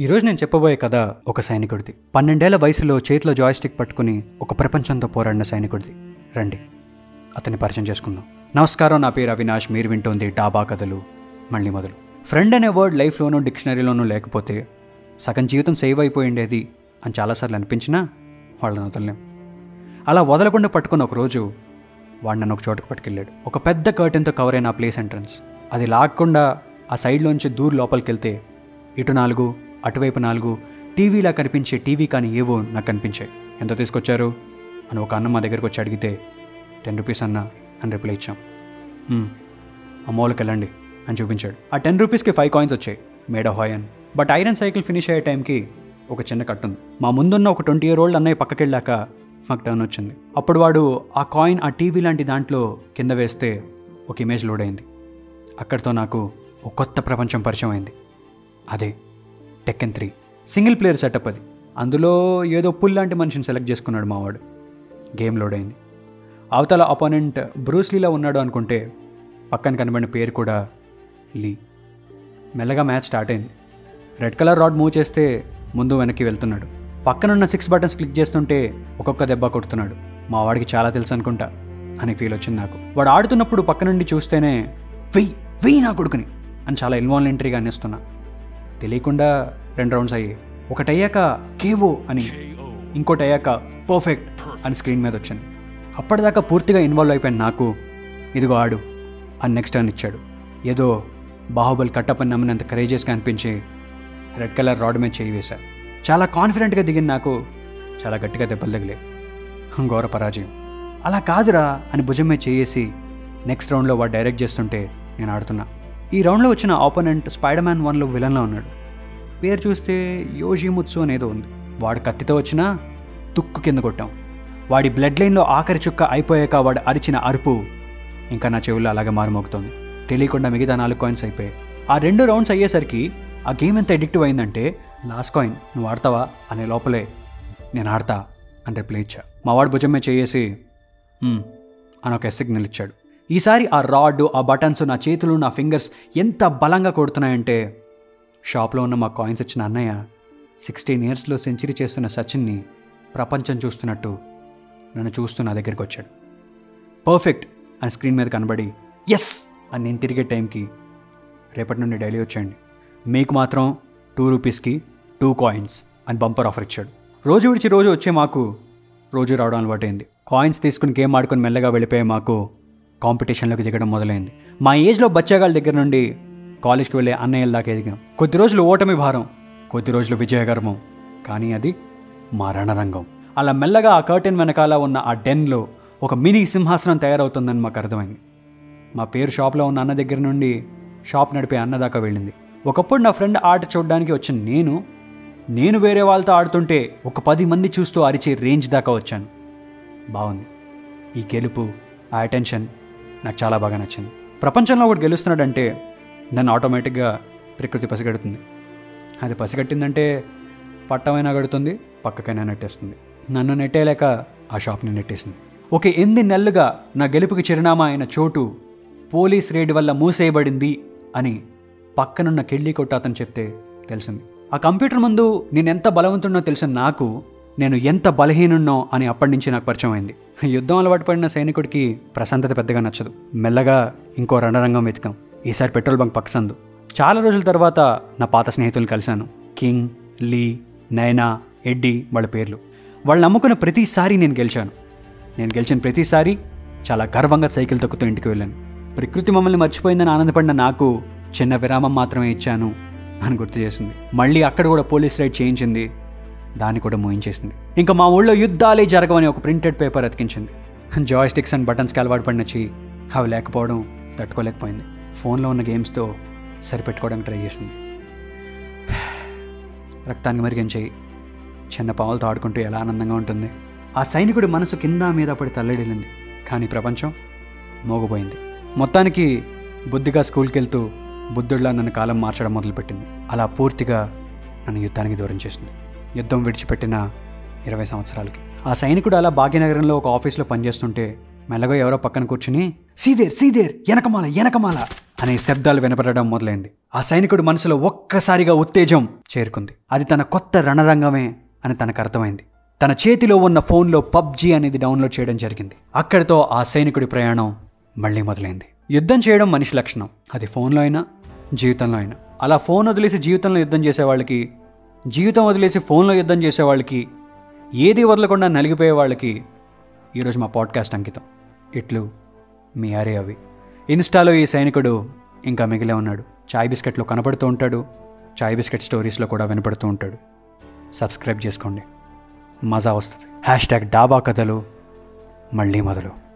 ఈరోజు నేను చెప్పబోయే కథ ఒక సైనికుడిది. పన్నెండేళ్ళ వయసులో చేతిలో జాయిస్టిక్ పట్టుకుని ఒక ప్రపంచంతో పోరాడిన సైనికుడిది. రండి అతన్ని పరిచయం చేసుకుందాం. నమస్కారం నా పేరు అవినాష్. మీరు వింటోంది డాబా కథలు. మళ్ళీ మొదలు. ఫ్రెండ్ అనే వర్డ్ లైఫ్లోనూ డిక్షనరీలోనూ లేకపోతే సగం జీవితం సేవ్ అయిపోయిండేది అని చాలాసార్లు అనిపించినా వాళ్ళని వదలలేం. అలా వదలకుండా పట్టుకున్న ఒక రోజు వాడు నన్ను ఒక చోటుకు పట్టుకెళ్ళాడు. ఒక పెద్ద కర్టెన్తో కవర్ అయిన ఆ ప్లేస్ ఎంట్రన్స్. అది లాక్కుండా ఆ సైడ్లోంచి దూరు లోపలికి వెళ్తే ఇటు నాలుగు అటువైపు నాలుగు టీవీలా కనిపించే టీవీ కానీ ఏవో నాకు కనిపించాయి. ఎంత తీసుకొచ్చారు? అని ఒక అన్న మా దగ్గరకు వచ్చి అడిగితే టెన్ రూపీస్ అన్న అని రిప్లై ఇచ్చాం. అమ్మోళ్ళకి ఆ వెళ్ళండి అని చూపించాడు. ఆ టెన్ రూపీస్కి ఫైవ్ కాయిన్స్ వచ్చాయి మేడ్ హాయన్ బట్ ఐరన్ సైకిల్ ఫినిష్ అయ్యే టైంకి ఒక చిన్న కట్ ఉంది. మా ముందున్న ఒక ట్వంటీ ఇయర్ ఓల్డ్ అన్నయ్య పక్కకి వెళ్ళాక మాకు టర్న్ వచ్చింది. అప్పుడు వాడు ఆ కాయిన్ ఆ టీవీ లాంటి దాంట్లో కింద వేస్తే ఒక ఇమేజ్ లోడ్ అయింది. అక్కడితో నాకు ఒక కొత్త ప్రపంచం పరిచయం అయింది. అదే Tekken three single player setup అది. అందులో ఏదో పుల్ లాంటి మనిషిని సెలెక్ట్ చేసుకున్నాడు మావాడు. గేమ్ లోడ్ అయింది. అవతల అపోనెంట్ బ్రూస్లీలా ఉన్నాడు అనుకుంటే పక్కన కనబడిన పేరు కూడా లీ మెల్లగా మ్యాచ్ స్టార్ట్ అయింది. రెడ్ కలర్ రాడ్ మూవ్ చేస్తే ముందు వెనక్కి వెళ్తున్నాడు. పక్కనున్న సిక్స్ బటన్స్ క్లిక్ చేస్తుంటే ఒక్కొక్క దెబ్బ కొడుతున్నాడు. మా వాడికి చాలా తెలుసు అనుకుంటా అని ఫీల్ వచ్చింది నాకు. వాడు ఆడుతున్నప్పుడు పక్క నుండి చూస్తేనే వెయ్యి వెయ్యి నా కొడుకుని అని చాలా ఇన్వాల్మెంటరీగా అనిస్తున్నా తెలియకుండా రెండు రౌండ్స్ అయ్యాయి ఒకటి అయ్యాక కేవో అని ఇంకోటి అయ్యాక పర్ఫెక్ట్ అని స్క్రీన్ మీద వచ్చాను. అప్పటిదాకా పూర్తిగా ఇన్వాల్వ్ అయిపోయాను నాకు ఇదిగో ఆడు అని నెక్స్ట్ టర్న్ ఇచ్చాడు. ఏదో బాహుబలి కట్టపని నమ్మినంత కరేజియస్గా అనిపించి రెడ్ కలర్ రాడ్ మీద చేయి వేశా. చాలా కాన్ఫిడెంట్గా దిగిన నాకు చాలా గట్టిగా దెబ్బలు తగిలే ఘోర పరాజయం. అలా కాదురా అని భుజం మీద చేసి నెక్స్ట్ రౌండ్లో వాడు డైరెక్ట్ చేస్తుంటే నేను ఆడుతున్నా. ఈ రౌండ్లో వచ్చిన ఆపోనెంట్ స్పైడర్ మ్యాన్ వన్లో విలన్లో ఉన్నాడు. పేరు చూస్తే యోజిముత్సు అనేదో ఉంది. వాడు కత్తితో వచ్చినా తుక్కు కింద కొట్టాం. వాడి బ్లడ్ లైన్లో ఆఖరి చుక్క అయిపోయాక వాడు అరిచిన అరుపు ఇంకా నా చెవుల్లో అలాగే మారుమోగుతోంది. తెలియకుండా మిగతా నాలుగు కాయిన్స్ అయిపోయాయి. ఆ రెండు రౌండ్స్ అయ్యేసరికి ఆ గేమ్ ఎంత అడిక్టివ్ అయిందంటే లాస్ట్ కాయిన్ నువ్వు ఆడతావా? అనే లోపలే నేను ఆడతా అని రిప్లై ఇచ్చా. మా వాడు భుజమే చేసి అని ఒక సిగ్నల్ ఇచ్చాడు. ఈసారి ఆ రాడ్ ఆ బటన్స్ నా చేతులు నా ఫింగర్స్ ఎంత బలంగా కొడుతున్నాయంటే షాప్లో ఉన్న మా కాయిన్స్ ఇచ్చిన అన్నయ్య సిక్స్టీన్ ఇయర్స్లో సెంచరీ చేస్తున్న సచిన్ని ప్రపంచం చూస్తున్నట్టు నన్ను చూస్తూ నా దగ్గరికి వచ్చాడు. పర్ఫెక్ట్! అని స్క్రీన్ మీద కనబడి ఎస్ అని నేను తిరిగే టైంకి రేపటి నుండి డైలీ వచ్చేయండి. మీకు మాత్రం టూ రూపీస్కి టూ కాయిన్స్ అని బంపర్ ఆఫర్ ఇచ్చాడు. రోజు విడిచి రోజు వచ్చే మాకు రోజు రావడం అలవాటైంది. కాయిన్స్ తీసుకుని గేమ్ ఆడుకొని మెల్లగా వెళ్ళిపోయే మాకు కాంపిటీషన్లోకి దిగడం మొదలైంది. మా ఏజ్లో బచ్చాగాళ్ళ దగ్గర నుండి కాలేజ్కి వెళ్ళే అన్నయ్యల దాకా ఎదిగాం. కొద్ది రోజులు ఓటమి భారం కొద్ది రోజులు విజయగర్వం. కానీ అది మా రణరంగం. అలా మెల్లగా ఆ కర్టెన్ వెనకాల ఉన్న ఆ డెన్లో ఒక మినీ సింహాసనం తయారవుతుందని మాకు అర్థమైంది. మా పేరు షాప్లో ఉన్న అన్న దగ్గర నుండి షాప్ నడిపే అన్న దాకా వెళ్ళింది. ఒకప్పుడు నా ఫ్రెండ్ ఆట చూడడానికి వచ్చిన నేను నేను వేరే వాళ్ళతో ఆడుతుంటే ఒక పది మంది చూస్తూ అరిచే రేంజ్ దాకా వచ్చాను. బాగుంది. ఈ గెలుపు ఆ అటెన్షన్ నాకు చాలా బాగా నచ్చింది. ప్రపంచంలో ఒకటి గెలుస్తున్నాడంటే దాన్ని ఆటోమేటిక్గా ప్రకృతి పసిగడుతుంది. అది పసిగట్టిందంటే పట్టమైనా గడుతుంది పక్కకైనా నెట్టేస్తుంది. నన్ను నెట్టేయలేక ఆ షాప్ని నెట్టేసింది. ఒక ఎనిమిది నెలలుగా నా గెలుపుకి చిరునామా అయిన చోటు పోలీస్ రేడ్ వల్ల మూసేయబడింది అని పక్కనున్న కెళ్ళి కొట్టు అతను చెప్తే తెలిసింది. ఆ కంప్యూటర్ ముందు నేను ఎంత బలవంతున్నో తెలిసిన నాకు నేను ఎంత బలహీనున్నో అని అప్పటి నుంచి నాకు పరిచయం అయింది యుద్ధం అలవాటు పడిన సైనికుడికి ప్రశాంతత పెద్దగా నచ్చదు. మెల్లగా ఇంకో రణరంగం వెతికాం. ఈసారి పెట్రోల్ బంక్ పక్కసందు చాలా రోజుల తర్వాత నా పాత స్నేహితులను కలిశాను. కింగ్ లీ నైనా ఎడ్డీ వాళ్ళ పేర్లు. వాళ్ళు నమ్ముకున్న ప్రతిసారి నేను గెలిచాను. నేను గెలిచిన ప్రతిసారి చాలా గర్వంగా సైకిల్ తొక్కుతూ ఇంటికి వెళ్ళాను. ప్రకృతి మమ్మల్ని మర్చిపోయిందని ఆనందపడిన నాకు చిన్న విరామం మాత్రమే ఇచ్చాను అని గుర్తు చేసింది. మళ్ళీ అక్కడ కూడా పోలీస్ రైడ్ చేయించింది. దాన్ని కూడా మోయించేసింది. ఇంకా మా ఊళ్ళో యుద్ధాలే జరగవని ఒక ప్రింటెడ్ పేపర్ అతికించింది. జాయ్ స్టిక్స్ అండ్ బటన్స్కి అలవాటు పడిన చెయ్యి అవి లేకపోవడం తట్టుకోలేకపోయింది. ఫోన్లో ఉన్న గేమ్స్తో సరిపెట్టుకోవడానికి ట్రై చేసింది. రక్తాన్ని మరిగించి చిన్న పావులతో ఆడుకుంటూ ఎలా ఆనందంగా ఉంటుంది. ఆ సైనికుడి మనసు కింద మీద పడి తల్లడిల్లింది. కానీ ప్రపంచం మోగపోయింది మొత్తానికి బుద్ధిగా స్కూల్కి వెళ్తూ బుద్ధుడిలా నన్ను కాలం మార్చడం మొదలుపెట్టింది. అలా పూర్తిగా నన్ను యుద్ధానికి దూరం చేసింది. యుద్ధం విడిచిపెట్టిన ఇరవై సంవత్సరాలకి. ఆ సైనికుడు అలా భాగ్యనగరంలో ఒక ఆఫీస్లో పనిచేస్తుంటే మెల్లగా ఎవరో పక్కన కూర్చుని సీదేర్ సీదేర్ ఎనకమాల ఎనకమాల అనే శబ్దాలు వినపడడం మొదలైంది. ఆ సైనికుడి మనసులో ఒక్కసారిగా ఉత్తేజం చేరుకుంది. అది తన కొత్త రణరంగమే అని తనకు అర్థమైంది. తన చేతిలో ఉన్న ఫోన్లో పబ్జీ అనేది డౌన్లోడ్ చేయడం జరిగింది. అక్కడితో ఆ సైనికుడి ప్రయాణం మళ్ళీ మొదలైంది. యుద్ధం చేయడం మనిషి లక్షణం. అది ఫోన్లో అయినా జీవితంలో అయినా. అలా ఫోన్ వదిలేసి జీవితంలో యుద్ధం చేసే వాళ్ళకి జీవితం వదిలేసి ఫోన్లో యుద్ధం చేసే వాళ్ళకి ఏది వదలకుండా నలిగిపోయే వాళ్ళకి ఈరోజు మా పాడ్కాస్ట్ అంకితం. ఇట్లు మీ ఆరే అవి. ఇన్స్టాలో ఈ సైనికుడు ఇంకా మిగిలే ఉన్నాడు. చాయ్ బిస్కెట్లో కనపడుతూ ఉంటాడు. చాయ్ బిస్కెట్ స్టోరీస్లో కూడా వినపడుతూ ఉంటాడు. సబ్స్క్రైబ్ చేసుకోండి. మజా వస్తుంది. హ్యాష్ ట్యాగ్ డాబా కథలు మళ్ళీ మొదలు.